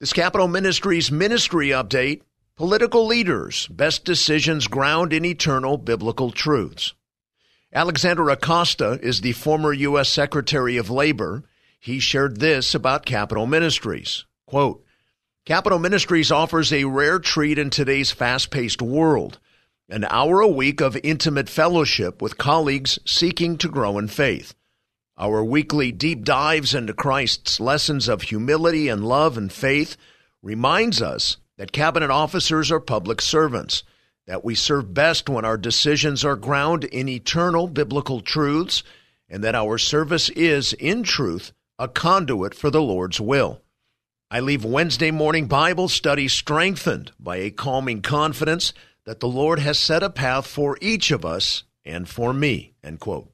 This Capital Ministries ministry update political leaders, best decisions ground in eternal biblical truths. Alexander Acosta is the former U.S. Secretary of Labor. He shared this about Capital Ministries. Quote, Capital Ministries offers a rare treat in today's fast paced world an hour a week of intimate fellowship with colleagues seeking to grow in faith. Our weekly deep dives into Christ's lessons of humility and love and faith reminds us that cabinet officers are public servants that we serve best when our decisions are grounded in eternal biblical truths, and that our service is, in truth, a conduit for the Lord's will. I leave Wednesday morning Bible study strengthened by a calming confidence that the Lord has set a path for each of us and for me. End quote.